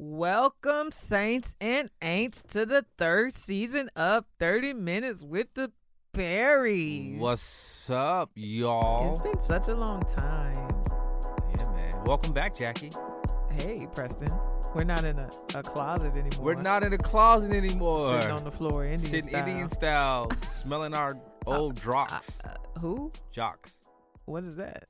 Welcome, Saints and Aints, to the third season of 30 Minutes with the Perrys. What's up, y'all? It's been such a long time. Yeah, man. Welcome back, Jackie. Hey, Preston. We're not in a, a closet anymore. We're not in a closet anymore. sitting on the floor, Indian Sitting style. Indian style, smelling our old jocks. Uh, who? jocks. What is that?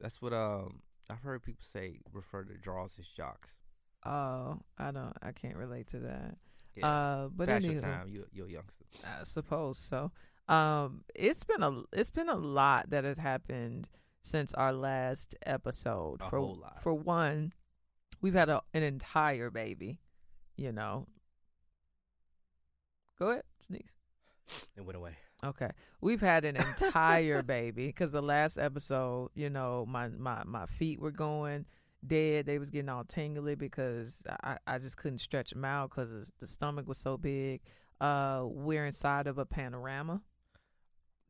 That's what um I've heard people say. Refer to draws as jocks. Oh, I don't. I can't relate to that. Yeah. Uh, but Pass your time. You you're a youngster. I suppose so. Um, it's been a it's been a lot that has happened since our last episode. A for whole lot. for one, we've had a, an entire baby. You know. Go ahead, sneeze. It went away. Okay, we've had an entire baby because the last episode, you know, my my my feet were going dead. They was getting all tingly because I I just couldn't stretch them out because the stomach was so big. Uh, we're inside of a panorama.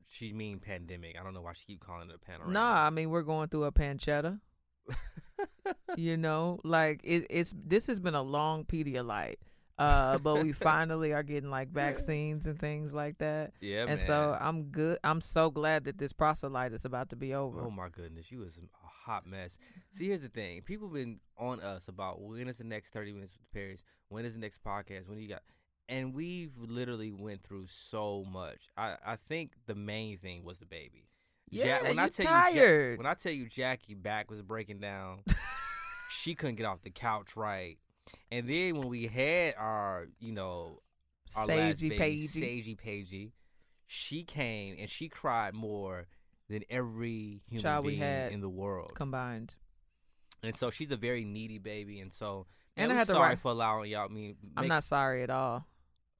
She mean pandemic. I don't know why she keep calling it a panorama. Nah, I mean we're going through a pancetta. you know, like it, it's this has been a long Pedialyte. Uh, but we finally are getting like vaccines and things like that. yeah, and man. so I'm good. I'm so glad that this proselyte is about to be over. Oh my goodness, you was hot mess. See, here's the thing: people been on us about when is the next thirty minutes with Perrys, when is the next podcast, when you got, and we've literally went through so much. I I think the main thing was the baby. Yeah, when I you tell you, tired. Ja- when I tell you, Jackie back was breaking down. she couldn't get off the couch right, and then when we had our, you know, our last baby, Pagey. Sagey Pagey, she came and she cried more than every human Child we being had in the world. combined. And so she's a very needy baby, and so And I we had to sorry write- for allowing y'all. I mean, I'm not sorry at all.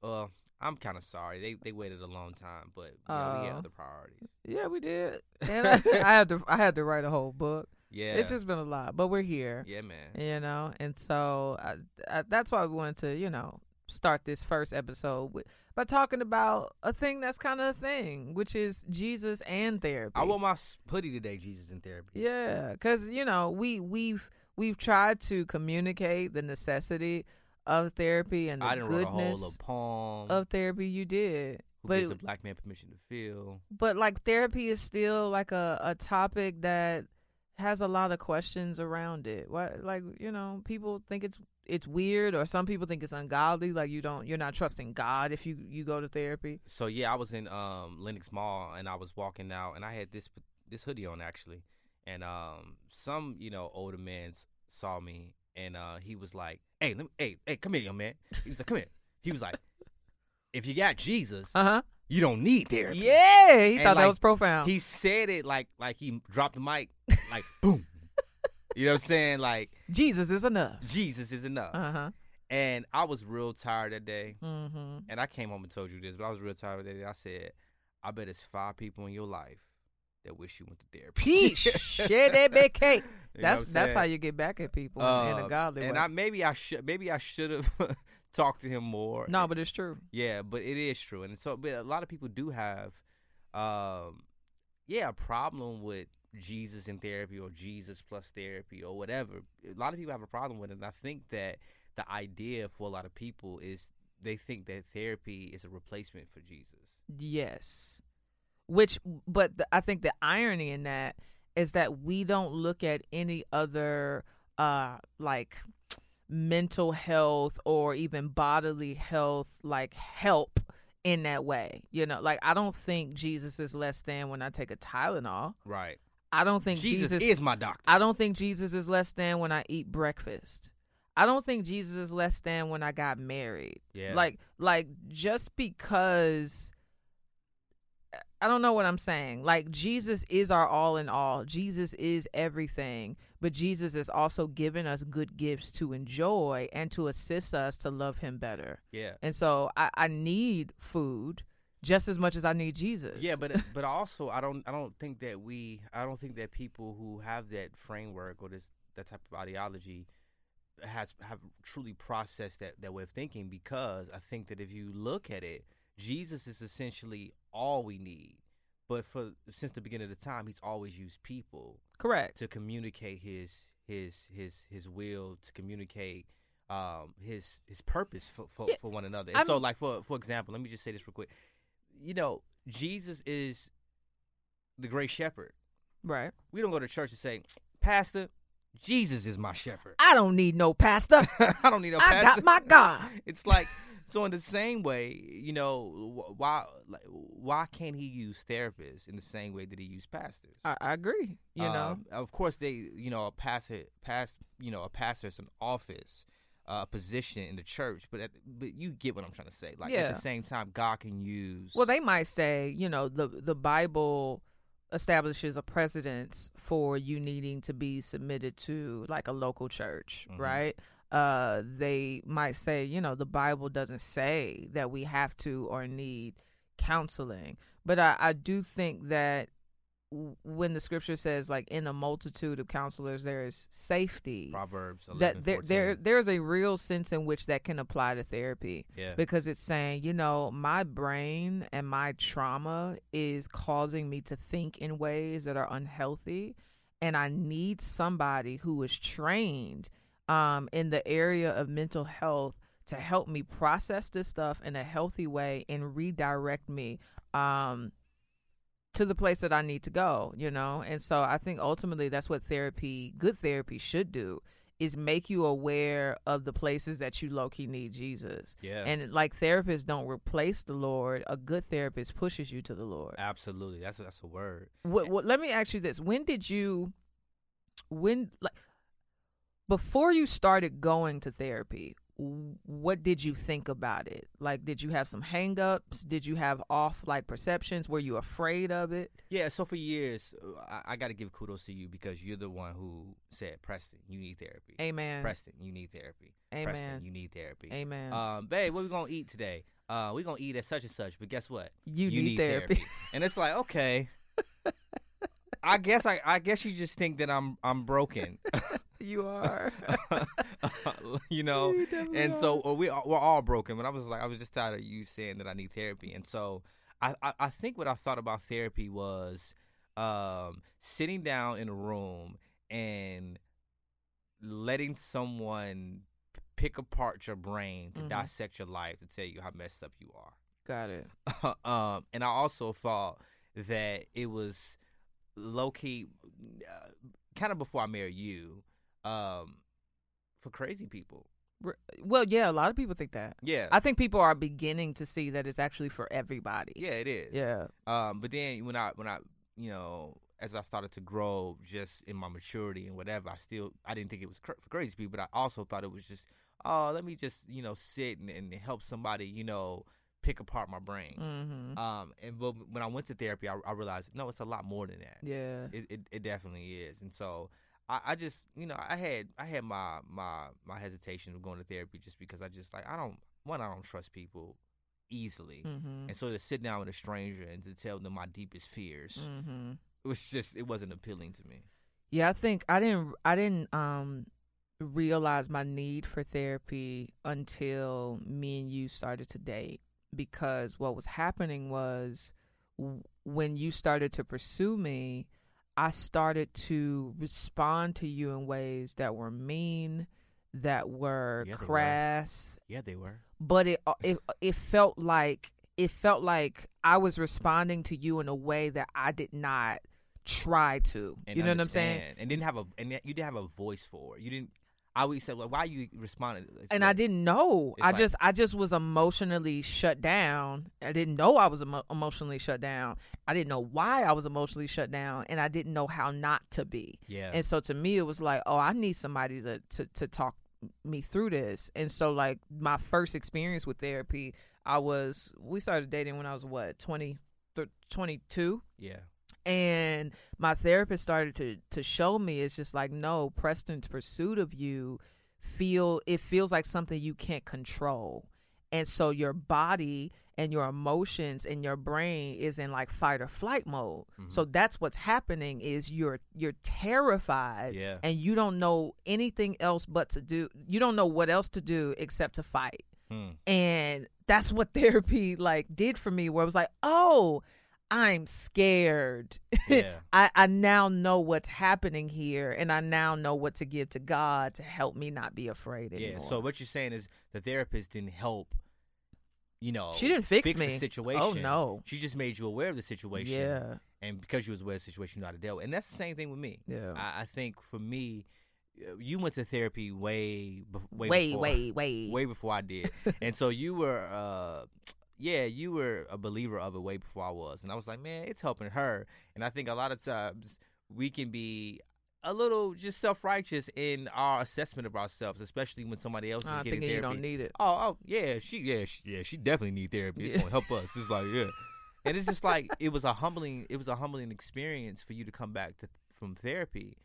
Uh, I'm kind of sorry. They they waited a long time, but you know, we had Oh. other priorities. Yeah, we did. And I, I had to. I had to write a whole book. Yeah, It's just been a lot, but we're here. yeah, man. You know, and so I, I, that's why we wanted to, you know, start this first episode with, by talking about a thing that's kind of a thing, which is Jesus and therapy. I wore my hoodie today. Jesus and therapy. Yeah, because you know we we've we've tried to communicate the necessity of therapy and the I didn't write a whole goodness poem. of therapy. You did, who but gives a black man permission to feel? but like therapy is still like a a topic that has a lot of questions around it. What like you know people think it's it's weird or some people think it's ungodly. Like you don't you're not trusting God if you you go to therapy. So yeah, I was in um Lenox Mall and I was walking out and I had this this hoodie on actually, and um some you know older man saw me and uh he was like, hey, let me, hey, hey, come here, young man. He was like, come here. He was like, if you got Jesus, Uh huh. you don't need therapy. Yeah, he And, thought that was profound. He said it like like he dropped the mic, like boom. You know what I'm saying? Like Jesus is enough. Jesus is enough. Uh huh. And I was real tired that day. Mm-hmm. And I came home and told you this, but I was real tired that day. I said, I bet it's five people in your life that wish you went to therapy. Peace. Share that big cake. That's that's how you get back at people in- in a Uh, godly and way. I maybe I should maybe I should have talked to him more. no, but it's true. yeah, but it is true, and so but a lot of people do have, um, yeah, a problem with Jesus in therapy or Jesus plus therapy or whatever. A lot of people have a problem with it, and I think that the idea for a lot of people is they think that therapy is a replacement for Jesus. Yes. Which, but the, I think the irony in that is that we don't look at any other, uh, like mental health or even bodily health, like help in that way. You know, like I don't think Jesus is less than when I take a Tylenol. Right. I don't think Jesus, Jesus, is my doctor. I don't think Jesus is less than when I eat breakfast. I don't think Jesus is less than when I got married. Yeah. Like like just because I don't know what I'm saying. Like Jesus is our all in all. Jesus is everything. But Jesus is also giving us good gifts to enjoy and to assist us to love him better. yeah. And so I, I need food just as much as I need Jesus. Yeah, but but also I don't I don't think that we I don't think that people who have that framework or this that type of ideology has have truly processed that that way of thinking because I think that if you look at it, Jesus is essentially all we need. But for since the beginning of the time, he's always used people correct. to communicate his his his his will to communicate um his his purpose for for, Yeah, for one another. And I'm- so like for for example, let me just say this real quick. You know, Jesus is the great shepherd. Right. We don't go to church and say, "Pastor, Jesus is my shepherd." I don't need no pastor. I don't need a I pastor. I got my God. It's like so in the same way, you know, why like, why can't he use therapists in the same way that he used pastors? I, I agree. You know. Um, of course, they, you know, a pastor, past, you know, a pastor is an office, a position in the church, but at, but you get what I'm trying to say. Like at the same time, God can use. Well, they might say, you know, the the Bible establishes a precedence for you needing to be submitted to like a local church, Mhm. right? Uh, they might say, you know, the Bible doesn't say that we have to or need counseling, but I, I do think that when the scripture says, like, in a multitude of counselors, there is safety. Proverbs 11, That there, 14. there, there's a real sense in which that can apply to therapy yeah, because it's saying, you know, my brain and my trauma is causing me to think in ways that are unhealthy. And I need somebody who is trained um, in the area of mental health to help me process this stuff in a healthy way and redirect me um, to the place that I need to go, you know? And so I think ultimately that's what therapy, good therapy, should do is make you aware of the places that you low key need Jesus. yeah, And like therapists don't replace the Lord, a good therapist pushes you to the Lord. absolutely. That's a, that's a word. What, what, let me ask you this: When did you, when like, before you started going to therapy, what did you think about it? Like, did you have some hangups? Did you have off like perceptions? Were you afraid of it? Yeah, so for years, I, I got to give kudos to you because you're the one who said, "Preston, you need therapy." Amen. Preston, you need therapy. Amen. Preston, you need therapy. Amen. Um, babe, what we gonna eat today? Uh, we gonna eat at such and such. But guess what? you, need, therapy. and it's like, okay. I guess I, I guess you just think that I'm I'm broken, you are. you know. You And so are. uh, we we're all broken. But I was like, I was just tired of you saying that I need therapy. And so I I, I think what I thought about therapy was um, sitting down in a room and letting someone pick apart your brain to Mhm. dissect your life to tell you how messed up you are. got it. um, and I also thought that it was low key, uh, kind of before I married you, um, for crazy people. Well, yeah, a lot of people think that. Yeah, I think people are beginning to see that it's actually for everybody. yeah, it is. Yeah. Um, but then when I when I you know as I started to grow just in my maturity and whatever, I still I didn't think it was cr- for crazy people, but I also thought it was just oh let me just you know sit and, and help somebody you know pick apart my brain. Mm-hmm. Um, and but when I went to therapy, I, I realized no, it's a lot more than that. yeah. It, it it definitely is, and so I, I just you know I had I had my my my hesitation of going to therapy just because I just like I don't one I don't trust people easily, Mm-hmm. and so to sit down with a stranger and to tell them my deepest fears, Mm-hmm. it was just it wasn't appealing to me. Yeah, I think I didn't I didn't um realize my need for therapy until me and you started to date because what was happening was w- when you started to pursue me, I started to respond to you in ways that were mean, that were Yeah, they were. crass, Yeah, they were. but it uh, it it felt like it felt like I was responding to you in a way that I did not try to. And you know what I'm saying? And didn't have a and you didn't have a voice for it. You didn't. I always said, well, why you responding? It's and I didn't know. I like- just I just was emotionally shut down. I didn't know I was emo- emotionally shut down. I didn't know why I was emotionally shut down, and I didn't know how not to be. Yeah. And so to me, it was like, oh, I need somebody to to to talk me through this. And so like my first experience with therapy, I was we started dating when I was what 20, th- 22 yeah. And my therapist started to to show me it's just like no preston's pursuit of you feel it feels like something you can't control and so your body and your emotions and your brain is in like fight or flight mode Mhm. so that's what's happening is you're you're terrified Yeah. and you don't know anything else but to do you don't know what else to do except to fight Hmm. and that's what therapy like did for me where it was like oh I'm scared. Yeah. I, I now know what's happening here and I now know what to give to God to help me not be afraid anymore. Yeah. So what you're saying is the therapist didn't help. You know, She didn't fix the me. situation. Oh, no. She just made you aware of the situation. Yeah. And because you was aware of the situation, you know how to deal with. And that's the same thing with me. Yeah. I, I think for me, uh, you went to therapy way, way, Wait, before, wait, wait. way before I did, and so you were, uh, yeah, you were a believer of it way before I was, and I was like, man, it's helping her, and I think a lot of times we can be a little just self righteous in our assessment of ourselves, especially when somebody else is I'm getting thinking you don't need it. Oh, oh, yeah, she, yeah, she, yeah, she definitely need therapy. It's Yeah. gonna help us. It's like, yeah, and it's just like it was a humbling, it was a humbling experience for you to come back to from therapy,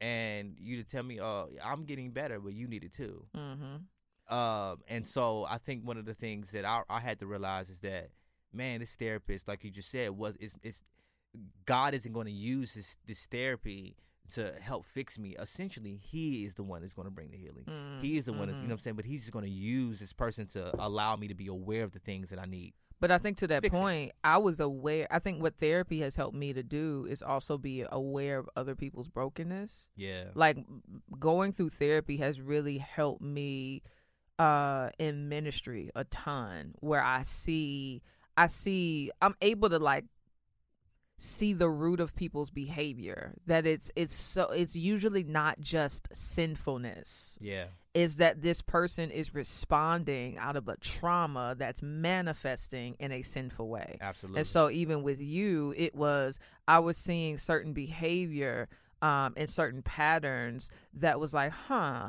and you to tell me, oh, I'm getting better, but you need it too. Mm-hmm. Um, and so I think one of the things that I, I had to realize is that, man, this therapist, like you just said, was it's, it's God isn't going to use this this therapy to help fix me. Essentially, He is the one that's going to bring the healing. Mm, He is the one that's, you know what I'm saying? But He's just going to use this person to allow me to be aware of the things that I need. But I think to that point, I was aware. I think what therapy has helped me to do is also be aware of other people's brokenness. Yeah. Like going through therapy has really helped me uh in ministry a ton where I see I see I'm able to like see the root of people's behavior that it's it's so it's usually not just sinfulness Yeah. is that this person is responding out of a trauma that's manifesting in a sinful way. Absolutely. And so even with you, it was I was seeing certain behavior um and certain patterns that was like, huh,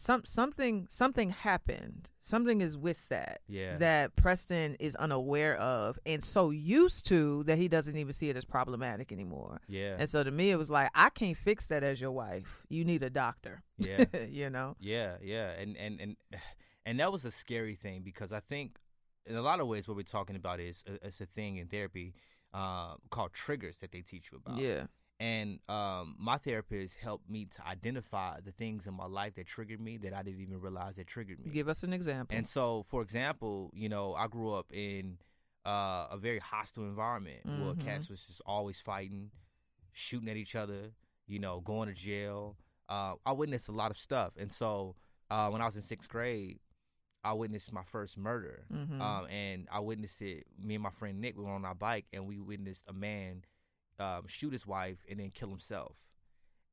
some something something happened. Something is with that yeah. that Preston is unaware of and so used to that he doesn't even see it as problematic anymore. yeah. And so to me it was like, I can't fix that as your wife. You need a doctor. Yeah. you know? Yeah, yeah, and and and and that was a scary thing because I think in a lot of ways what we're talking about is uh, it's a thing in therapy uh, called triggers that they teach you about. Yeah. And um, my therapist helped me to identify the things in my life that triggered me that I didn't even realize that triggered me. Give us an example. And so, for example, you know, I grew up in uh, a very hostile environment where Mhm. cats was just always fighting, shooting at each other, you know, going to jail. Uh, I witnessed a lot of stuff, and so uh, when I was in sixth grade, I witnessed my first murder, Mhm. um, and I witnessed it. Me and my friend Nick we were on our bike, and we witnessed a man um, shoot his wife and then kill himself.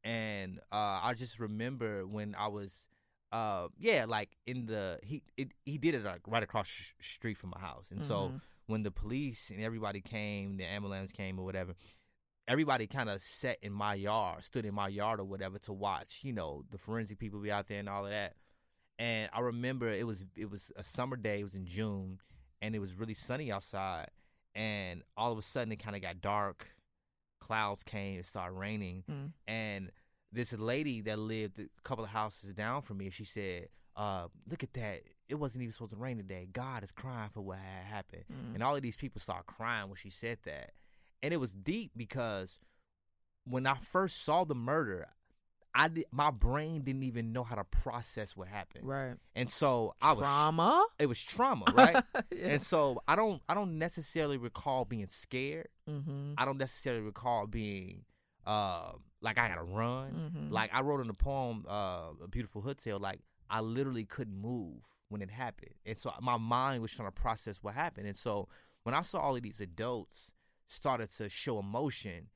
And uh, I just remember when I was, uh, yeah, like in the he it, he did it like right across sh- street from my house, and so Mhm. when the police and everybody came, the ambulance came or whatever, everybody kind of sat in my yard, stood in my yard or whatever to watch, you know, the forensic people be out there and all of that. And I remember it was it was a summer day, it was in June, and it was really sunny outside, and all of a sudden it kind of got dark, clouds came, it started raining, Mm. and this lady that lived a couple of houses down from me, she said, uh, "Look at that! It wasn't even supposed to rain today. God is crying for what had happened." Mm. And all of these people started crying when she said that, and it was deep because when I first saw the murder, I did, my brain didn't even know how to process what happened, Right. and so I was Trauma. it was trauma, right? yeah. And so I don't I don't necessarily recall being scared. mm-hmm. I don't necessarily recall being uh, like I had to run. Mhm. Like I wrote in the poem, uh, "A Beautiful Hood Tale." Like I literally couldn't move when it happened, and so my mind was trying to process what happened. And so when I saw all of these adults started to show emotion,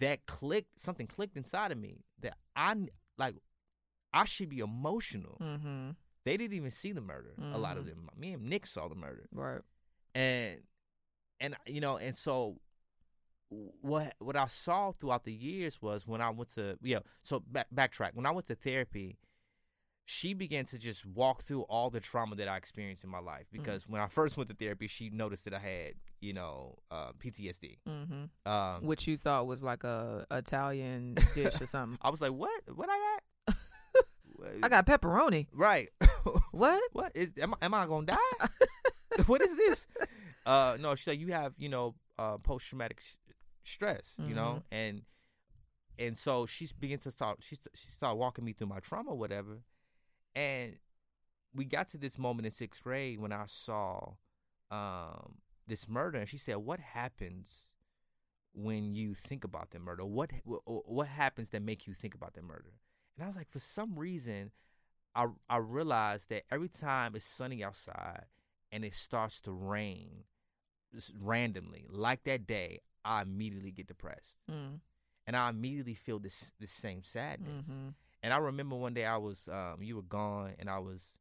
that clicked. Something clicked inside of me that I like. I should be emotional. Mm-hmm. They didn't even see the murder. A lot of Mhm. them. Me and Nick saw the murder Right. and and you know and so what what I saw throughout the years was when I went to yeah so back, backtrack when I went to therapy she began to just walk through all the trauma that I experienced in my life because when I first went to therapy she noticed that I had you know uh, PTSD Mm-hmm. um, Which you thought was like a Italian dish or something. I was like what what I got I got pepperoni. right What? what is am I, am I gonna die? what is this? Uh, no, she's like you have you know uh, post traumatic s- stress, you know, and and so she's beginning to start she she started walking me through my trauma, whatever, and we got to this moment in sixth grade when I saw um this murder, and she said, "What happens when you think about the murder? What what, happens that make you think about the murder? And I was like, for some reason, I I realized that every time it's sunny outside and it starts to rain randomly, like that day, I immediately get depressed, Mm. and I immediately feel this this same sadness. hmm And I remember one day I was um you were gone and I was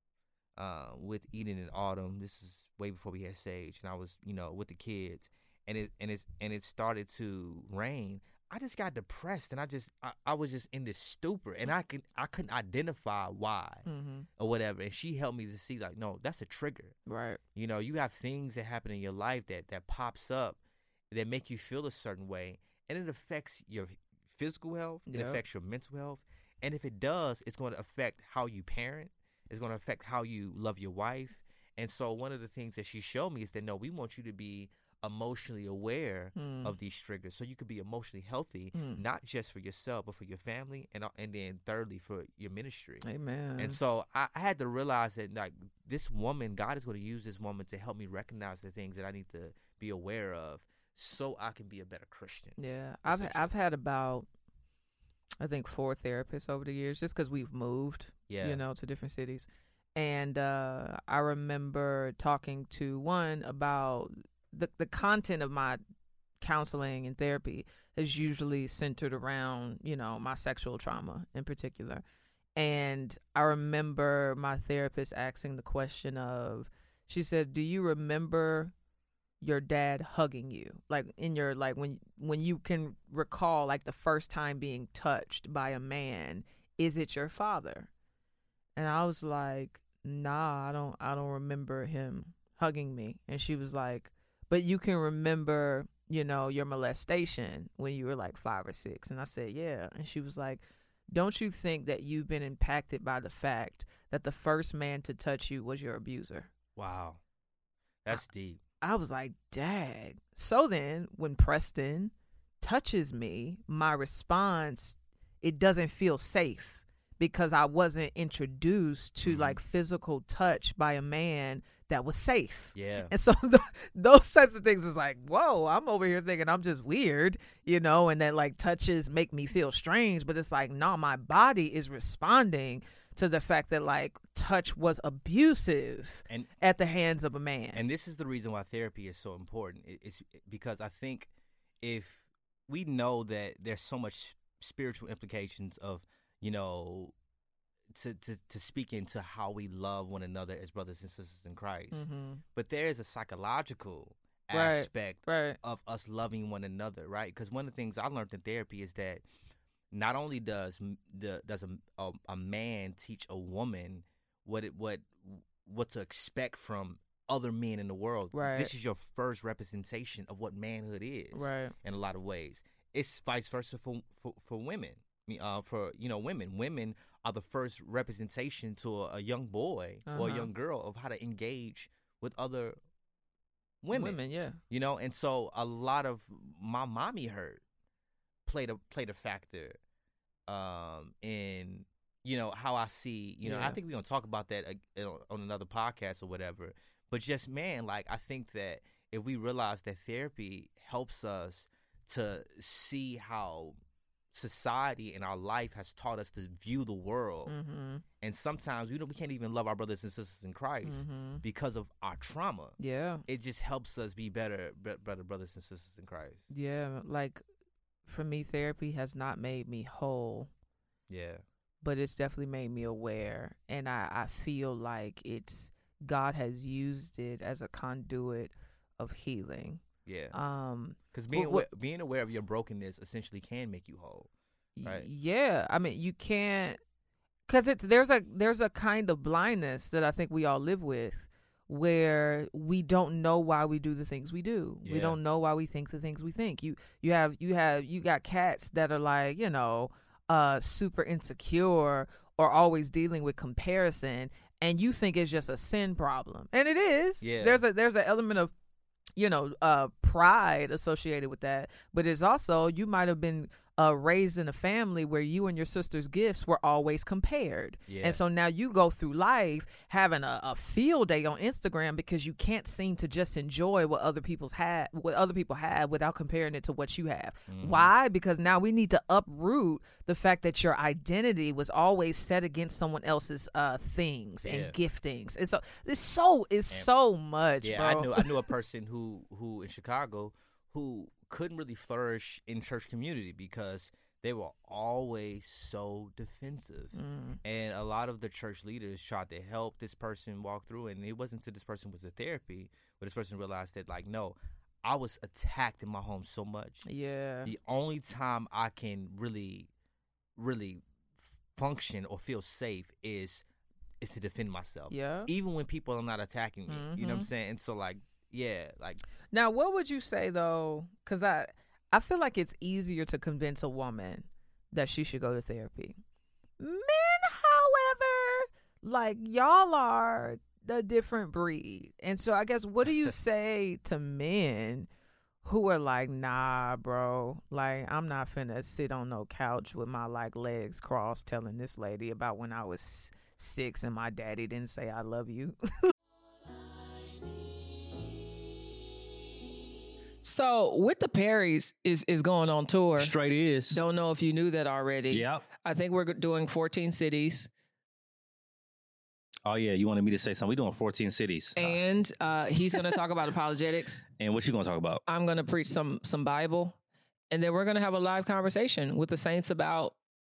uh, with Eden and Autumn. This is way before we had Sage, and I was you know with the kids, and it and it's and it started to rain. I just got depressed, and I just I, I was just in this stupor, and I could I couldn't identify why hmm or whatever. And she helped me to see like no, that's a trigger. Right. You know, you have things that happen in your life that that pops up that make you feel a certain way, and it affects your physical health. It Yep. affects your mental health, and if it does, it's going to affect how you parent. It's going to affect how you love your wife. And so, one of the things that she showed me is that no, we want you to be emotionally aware Mm. of these triggers, so you could be emotionally healthy, Mm. not just for yourself, but for your family, and uh, and then thirdly for your ministry. Amen. And so I, I had to realize that like this woman, God is going to use this woman to help me recognize the things that I need to be aware of, so I can be a better Christian. Yeah, I've. I've had about I think four therapists over the years, just because we've moved, Yeah, you know, to different cities. And uh, I remember talking to one about the the content of my counseling and therapy is usually centered around you know my sexual trauma in particular. And I remember my therapist asking the question of, she said, "Do you remember your dad hugging you like in your like when when you can recall like the first time being touched by a man is it your father? And i was like nah i don't i don't remember him hugging me. And she was like but you can remember you know your molestation when you were like 5 or 6 and i said yeah. And she was like don't you think that you've been impacted by the fact that the first man to touch you was your abuser? Wow, that's deep. I was like, dag. So then when Preston touches me, my response, it doesn't feel safe because I wasn't introduced to Mhm. like physical touch by a man that was safe. Yeah, And so th those types of things is like, whoa, I'm over here thinking I'm just weird, you know, and that like touches make me feel strange, but it's like, no, my body is responding to the fact that like touch was abusive and at the hands of a man. and this is the reason why therapy is so important. It- It's because I think if we know that there's so much spiritual implications of you know to, to to speak into how we love one another as brothers and sisters in Christ. mm-hmm. But there is a psychological Right. aspect Right. of us loving one another, right? Because one of the things I learned in therapy is that not only does the does a, a, a man teach a woman what it what what to expect from other men in the world. Right. This is your first representation of what manhood is, Right. in a lot of ways. It's vice versa for for, for women. Uh, for you know, women. Women are the first representation to a, a young boy or a Uh-huh. young girl of how to engage with other women. Women, yeah. You know, and so a lot of my mommy hurt played a played a factor um and you know how I see, you know, I think we're to talk about that uh, on another podcast or whatever. But just man, like I think that if we realize that therapy helps us to see how society and our life has taught us to view the world Mm-hmm. and sometimes you don't we can't even love our brothers and sisters in Christ Mm-hmm. because of our trauma Yeah. it just helps us be better, better brothers and sisters in Christ. Yeah. Like for me, therapy has not made me whole, Yeah, but it's definitely made me aware. And I, I feel like it's God has used it as a conduit of healing. yeah. Um Because being aware, being aware of your brokenness essentially can make you whole. Right. yeah. I mean you can't because it's there's a there's a kind of blindness that I think we all live with where we don't know why we do the things we do. We don't know why we think the things we think. You you have you have you got cats that are like, you know, uh super insecure or always dealing with comparison and you think it's just a sin problem. And it is. Yeah. There's a there's an element of you know, uh pride associated with that, but it's also you might have been uh, raised in a family where you and your sister's gifts were always compared. Yeah. And so now you go through life having a, a field day on Instagram because you can't seem to just enjoy what other people's had, what other people have without comparing it to what you have. Mm-hmm. Why? Because now we need to uproot the fact that your identity was always set against someone else's uh, things Yeah. and giftings. And so it's so it's so much, Yeah, bro. I knew I knew a person who who in Chicago who couldn't really flourish in church community because they were always so defensive. Mm. And a lot of the church leaders tried to help this person walk through and it wasn't until this person was in therapy where this person realized that like no, I was attacked in my home so much. Yeah. The only time I can really really function or feel safe is is to defend myself Yeah. even when people are not attacking me. You know what I'm Mhm. saying? And so like, yeah, like Now, what would you say though? Because I I feel like it's easier to convince a woman that she should go to therapy. Men, however, like y'all are a different breed, and so I guess what do you say to men? Who are like, nah, bro. Like, I'm not finna sit on no couch with my like legs crossed, telling this lady about when I was six and my daddy didn't say I love you. So with the Perrys is is going on tour. Straight is. Don't know if you knew that already. Yep. I think we're doing 14 cities, Oh yeah, you wanted me to say something. We're doing 14 cities. and uh, he's going to talk about apologetics. and what you gonna talk about? I'm going to preach some some Bible, and then we're going to have a live conversation with the saints about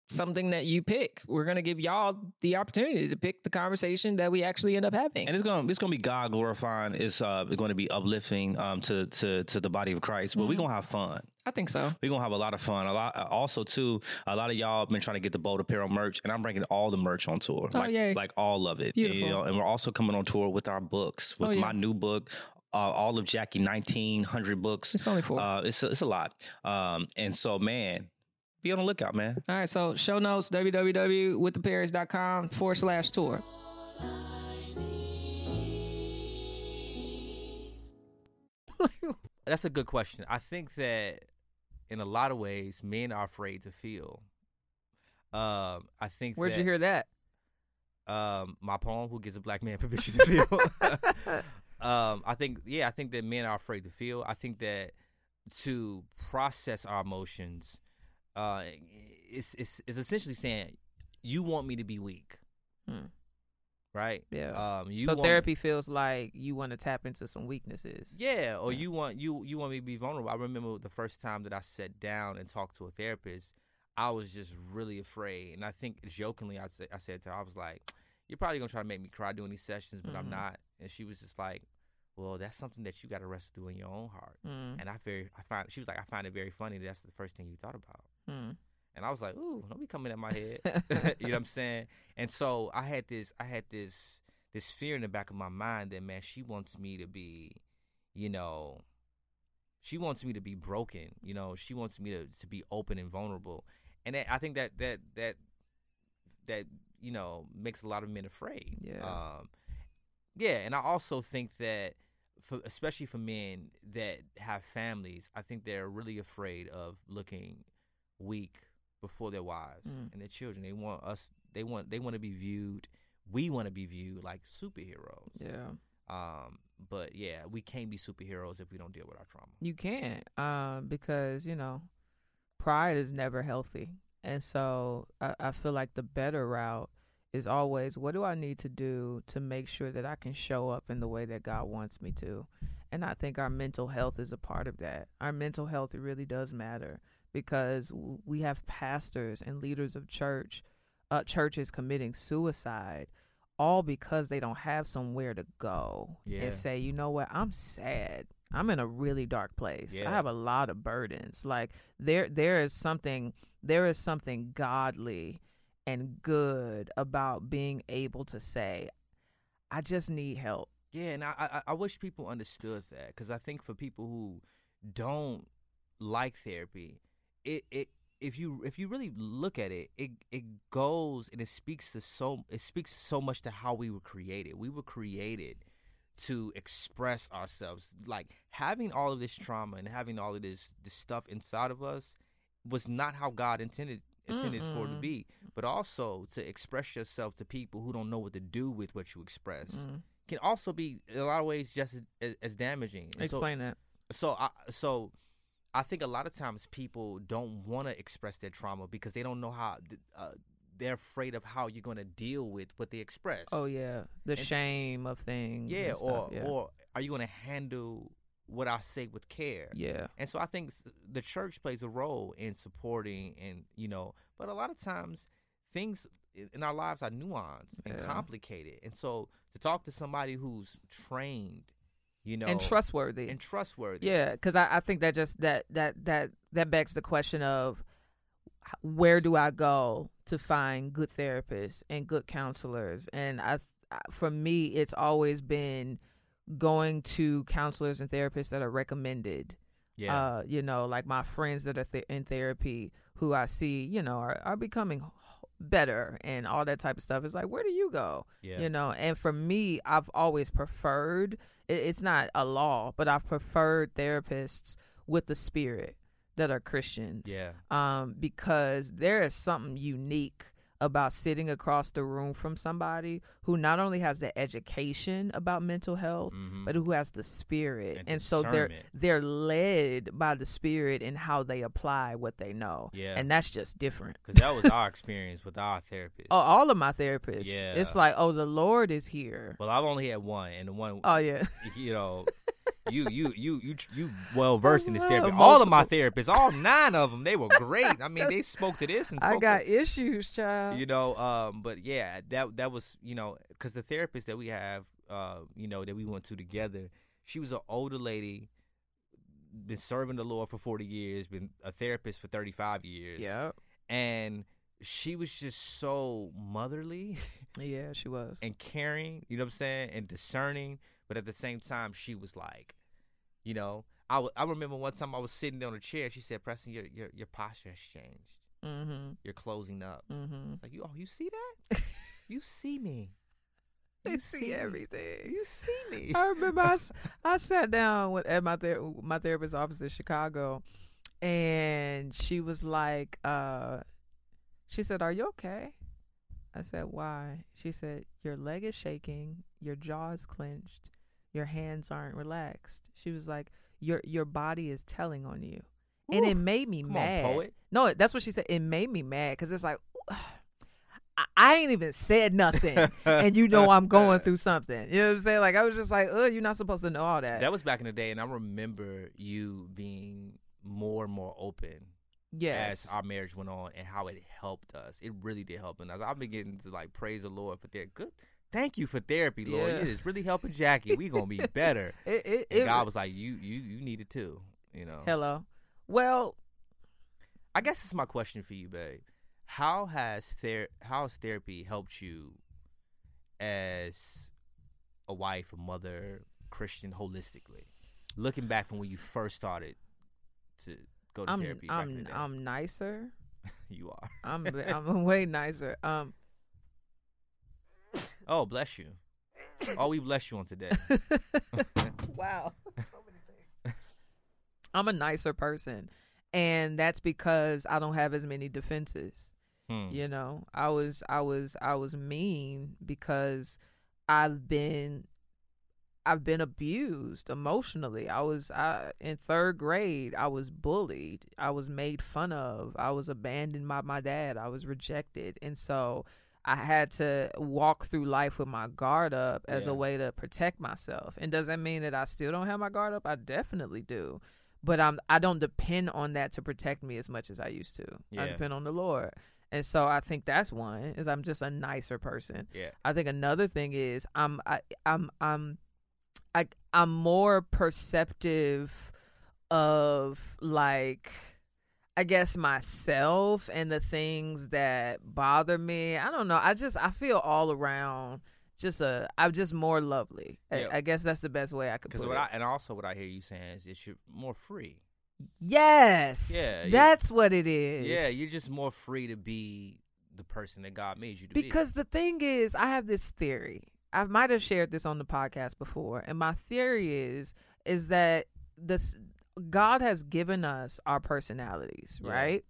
something that you pick. We're going to give y'all the opportunity to pick the conversation that we actually end up having. And it's gonna it's gonna be God glorifying. It's uh going to be uplifting um to to to the body of Christ. But Mm-hmm. we're gonna have fun. I think so. We're gonna have a lot of fun. A lot. Also, too, a lot of y'all have been trying to get the bold apparel merch, and I'm bringing all the merch on tour. Oh, like, yay. like all of it. Beautiful. You know, and we're also coming on tour with our books, with Oh, yeah. my new book. Uh, all of Jackie 1900 books. It's only four. Uh, it's a, it's a lot. Um, and so man, be on the lookout, man. All right, so show notes www.withtheperrys.com forward slash tour. that's a good question. I think that in a lot of ways, men are afraid to feel. Um, I think. Where'd that, you hear that? Um, my poem, "Who Gives a Black Man Permission to Feel." um, I think, yeah, I think that men are afraid to feel. I think that to process our emotions, uh, it's it's, it's essentially saying, "You want me to be weak." Hmm. Right. Yeah. Um, you so me- therapy feels like you want to tap into some weaknesses. Yeah, or Yeah. you want you you want me to be vulnerable. I remember the first time that I sat down and talked to a therapist, I was just really afraid, and I think jokingly I said I said to her, I was like, "You're probably gonna try to make me cry doing these sessions, but I'm Mhm. not." And she was just like, "Well, that's something that you got to wrestle through in your own heart." Mm, And I very I find she was like, "I find it very funny that that's the first thing you thought about." mm. And I was like, "Ooh, don't be coming at my head." you know what I'm saying? And so I had this I had this this fear in the back of my mind that man, she wants me to be, you know, she wants me to be broken. You know, she wants me to to be open and vulnerable. And that, I think that that that that you know makes a lot of men afraid. Yeah. Um, yeah, and I also think that. For, especially for men that have families, I think they're really afraid of looking weak before their wives Mm. and their children. They want us. They want. They want to be viewed. We want to be viewed like superheroes. Yeah. Um. But yeah, we can't be superheroes if we don't deal with our trauma. You can't, um, because you know, pride is never healthy, and so I, I feel like the better route is always what do I need to do to make sure that I can show up in the way that God wants me to, and I think our mental health is a part of that. Our mental health really does matter because we have pastors and leaders of church, uh, churches committing suicide. All because they don't have somewhere to go Yeah. and say, you know what, I'm sad. I'm in a really dark place. I have a lot of burdens. Like there there is something there is something godly and good about being able to say, I just need help. Yeah, and I I, I wish people understood that because I think for people who don't like therapy, it it if you if you really look at it, it it goes and it speaks to so it speaks so much to how we were created. We were created to express ourselves. Like having all of this trauma and having all of this this stuff inside of us, was not how God intended intended for to be. But also to express yourself to people who don't know what to do with what you express Mm. can also be in a lot of ways just as, as, damaging. And so- Explain that. so I so I think a lot of times people don't want to express their trauma because they don't know how uh, they're afraid of how you're going to deal with what they express. Oh yeah, the And shame of things. yeah, or yeah. or are you going to handle what I say with care? yeah, And so I think the church plays a role in supporting and you know, but a lot of times things in our lives are nuanced and Yeah. complicated. And so to talk to somebody who's trained, you know, and trustworthy. and trustworthy. Yeah, because I, I think that just that that that that begs the question of where do I go to find good therapists and good counselors? And I- for me, it's always been going to counselors and therapists that are recommended. Yeah. Uh, you know, like my friends that are th- in therapy who I see, you know, are, are becoming better and all that type of stuff. It's like, where do you go? yeah. you know and for me i've always preferred it, it's not a law but i've preferred therapists with the spirit that are christians Yeah. um because there is something unique about sitting across the room from somebody who not only has the education about mental health Mhm. but who has the spirit And and, so they're they're led by the spirit in how they apply what they know Yeah. and that's just different Because that was our experience with our therapist. oh all of my therapists Yeah. it's like oh the lord is here Well, I've only had one, and the one, oh yeah you know, you you you you you well versed in this therapy. All of my therapists, all nine of them, they were great. I mean, they spoke to this and I got to, issues, child. you know. Um, but yeah, that that was you know, because the therapist that we have, uh, you know, that we went to together, she was an older lady, been serving the Lord for forty years, been a therapist for thirty five years, yeah, and she was just so motherly. yeah, she was. and caring, you know what I'm saying, and discerning, but at the same time, she was like, you know, I I remember one time I was sitting there on a chair. She said, "Preston, your your your posture has changed. Mm-hmm. You're closing up." Mm-hmm. It's like, you, oh, you see that? you see me. You see me. everything. You see me. I remember I sat down with at my ther- my therapist's office in Chicago, and she was like, uh, she said, "Are you okay?" I said, "Why?" She said, "Your leg is shaking, your jaw is clenched, your hands aren't relaxed." She was like, "Your your body is telling on you," and it made me mad. on, poet. No, that's what she said. It made me mad because it's like I, I ain't even said nothing, and you know I'm going through something. You know what I'm saying? Like I was just like, oh, you're not supposed to know all that. That was back in the day, and I remember you being more and more open yes, as our marriage went on and how it helped us. It really did help us. I've been getting to like praise the Lord for their good. Thank you for therapy, Lord. Yeah. It is really helping Jackie. We gonna be better. it, it, And it- God was like, you, you, you need it too. You know. hello. Well, I guess this is my question for you, babe. How has ther- how has therapy helped you as a wife, a mother, Christian, holistically? Looking back from when you first started to go to I'm therapy, back in the I'm. I'm nicer. you are. I'm I'm way nicer. Um, Oh, bless you. Oh, we bless you on today. wow. I'm a nicer person, and that's because I don't have as many defenses. Hmm. you know i was i was i was mean because i've been i've been abused emotionally i was I, in third grade i was bullied i was made fun of i was abandoned by my dad i was rejected and so i had to walk through life with my guard up as Yeah. a way to protect myself and does that mean that i still don't have my guard up i definitely do but i'm i don't depend on that to protect me as much as i used to i depend on the lord and so I think that's one is I'm just a nicer person. Yeah. I think another thing is I'm I, I'm I'm I I'm more perceptive of like I guess myself and the things that bother me. I don't know. I just I feel all around just a I'm just more lovely. I, Yeah. I guess that's the best way I could Because put what it. I and also what I hear you saying is it's you're more free. yes. Yeah, That's what it is. Yeah, you're just more free to be the person that God made you to be. Because the thing is, I have this theory. I might have shared this on the podcast before, and my theory is is that this God has given us our personalities, Yeah. right?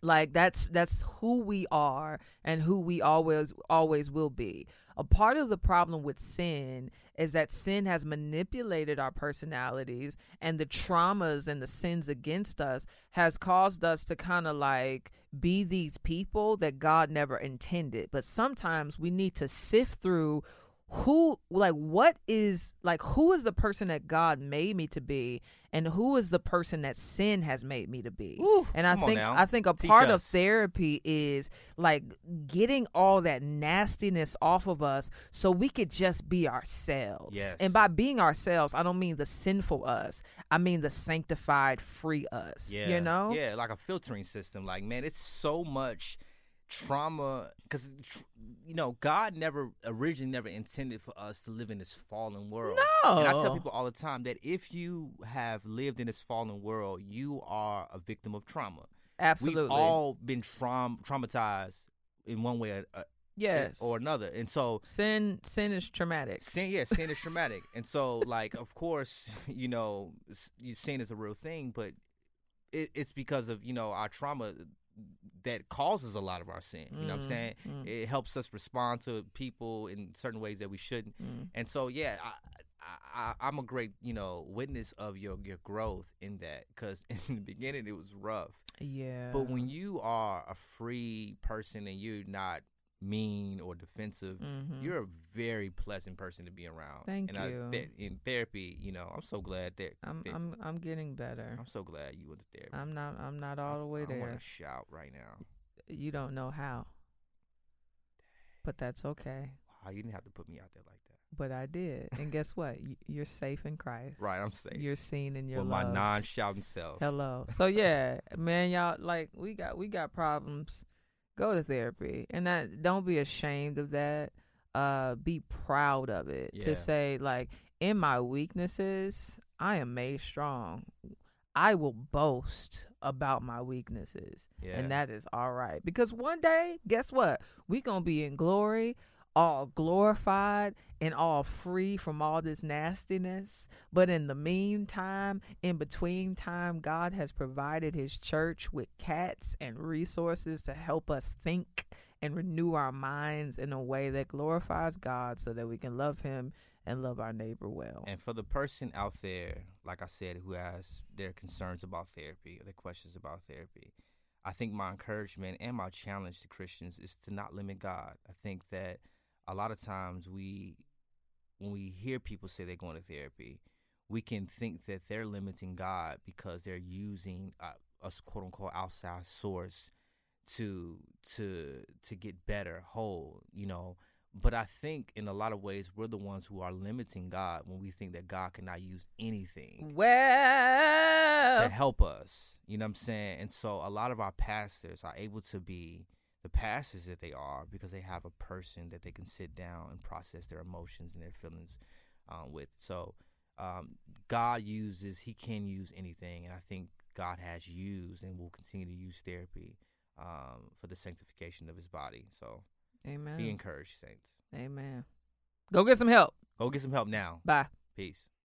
like that's that's who we are and who we always always will be a part of the problem with sin is that sin has manipulated our personalities and the traumas and the sins against us has caused us to kind of like be these people that God never intended but sometimes we need to sift through who like what is like who is the person that God made me to be and who is the person that sin has made me to be Ooh, and I think. I think a Teach part of therapy is like getting all that nastiness off of us so we could just be ourselves Yes. and by being ourselves I don't mean the sinful us I mean the sanctified free us Yeah. you know Yeah, like a filtering system. Like, man, it's so much trauma because you know God never originally never intended for us to live in this fallen world. no. And I tell people all the time that if you have lived in this fallen world, you are a victim of trauma. absolutely. We've all been traum- traumatized in one way or, uh, yes. or another, and so sin sin is traumatic. Sin, yeah, sin is traumatic, and so like, of course, you know, sin is a real thing, but it, it's because of you know our trauma that causes a lot of our sin. You know what I'm Mm, saying? mm. It helps us respond to people in certain ways that we shouldn't. Mm. And so, yeah, I, I'm a great, you know, witness of your your growth in that. Because in the beginning, it was rough. yeah But when you are a free person and you're not mean or defensive, Mhm. you're a very pleasant person to be around. Thank and I, you. in therapy, you know, I'm so glad that. I'm that- I'm I'm getting better. I'm so glad you went to therapy. I'm not I'm not all the way I, I there. want to shout right now. You don't know how. But that's okay. Wow, you didn't have to put me out there like that. But I did. And guess what? You- You're safe in Christ. Right, I'm saying. You're seen in your with my non-shouting self. Hello. So yeah, man, y'all like we got we got problems. Go to therapy, and that don't be ashamed of that. Uh, be proud of it. Yeah. To say like, in my weaknesses, I am made strong. I will boast about my weaknesses, Yeah. and that is all right. Because one day, guess what? We gonna be in glory, all glorified and all free from all this nastiness. But in the meantime, in between time, God has provided his church with cats and resources to help us think and renew our minds in a way that glorifies God so that we can love him and love our neighbor well. And for the person out there, like I said, who has their concerns about therapy or their questions about therapy, I think my encouragement and my challenge to Christians is to not limit God. I think that a lot of times we, when we hear people say they're going to therapy, we can think that they're limiting God because they're using a, a quote unquote outside source to to to get better, whole, you know. But I think in a lot of ways we're the ones who are limiting God when we think that God cannot use anything Well, to help us. You know what I'm saying? And so a lot of our pastors are able to be the pastors that they are because they have a person that they can sit down and process their emotions and their feelings um, with. So um, God uses, He can use anything. And I think God has used and will continue to use therapy um, for the sanctification of His body. So amen. be encouraged, saints. Amen. Go get some help. Go get some help now. Bye. Peace.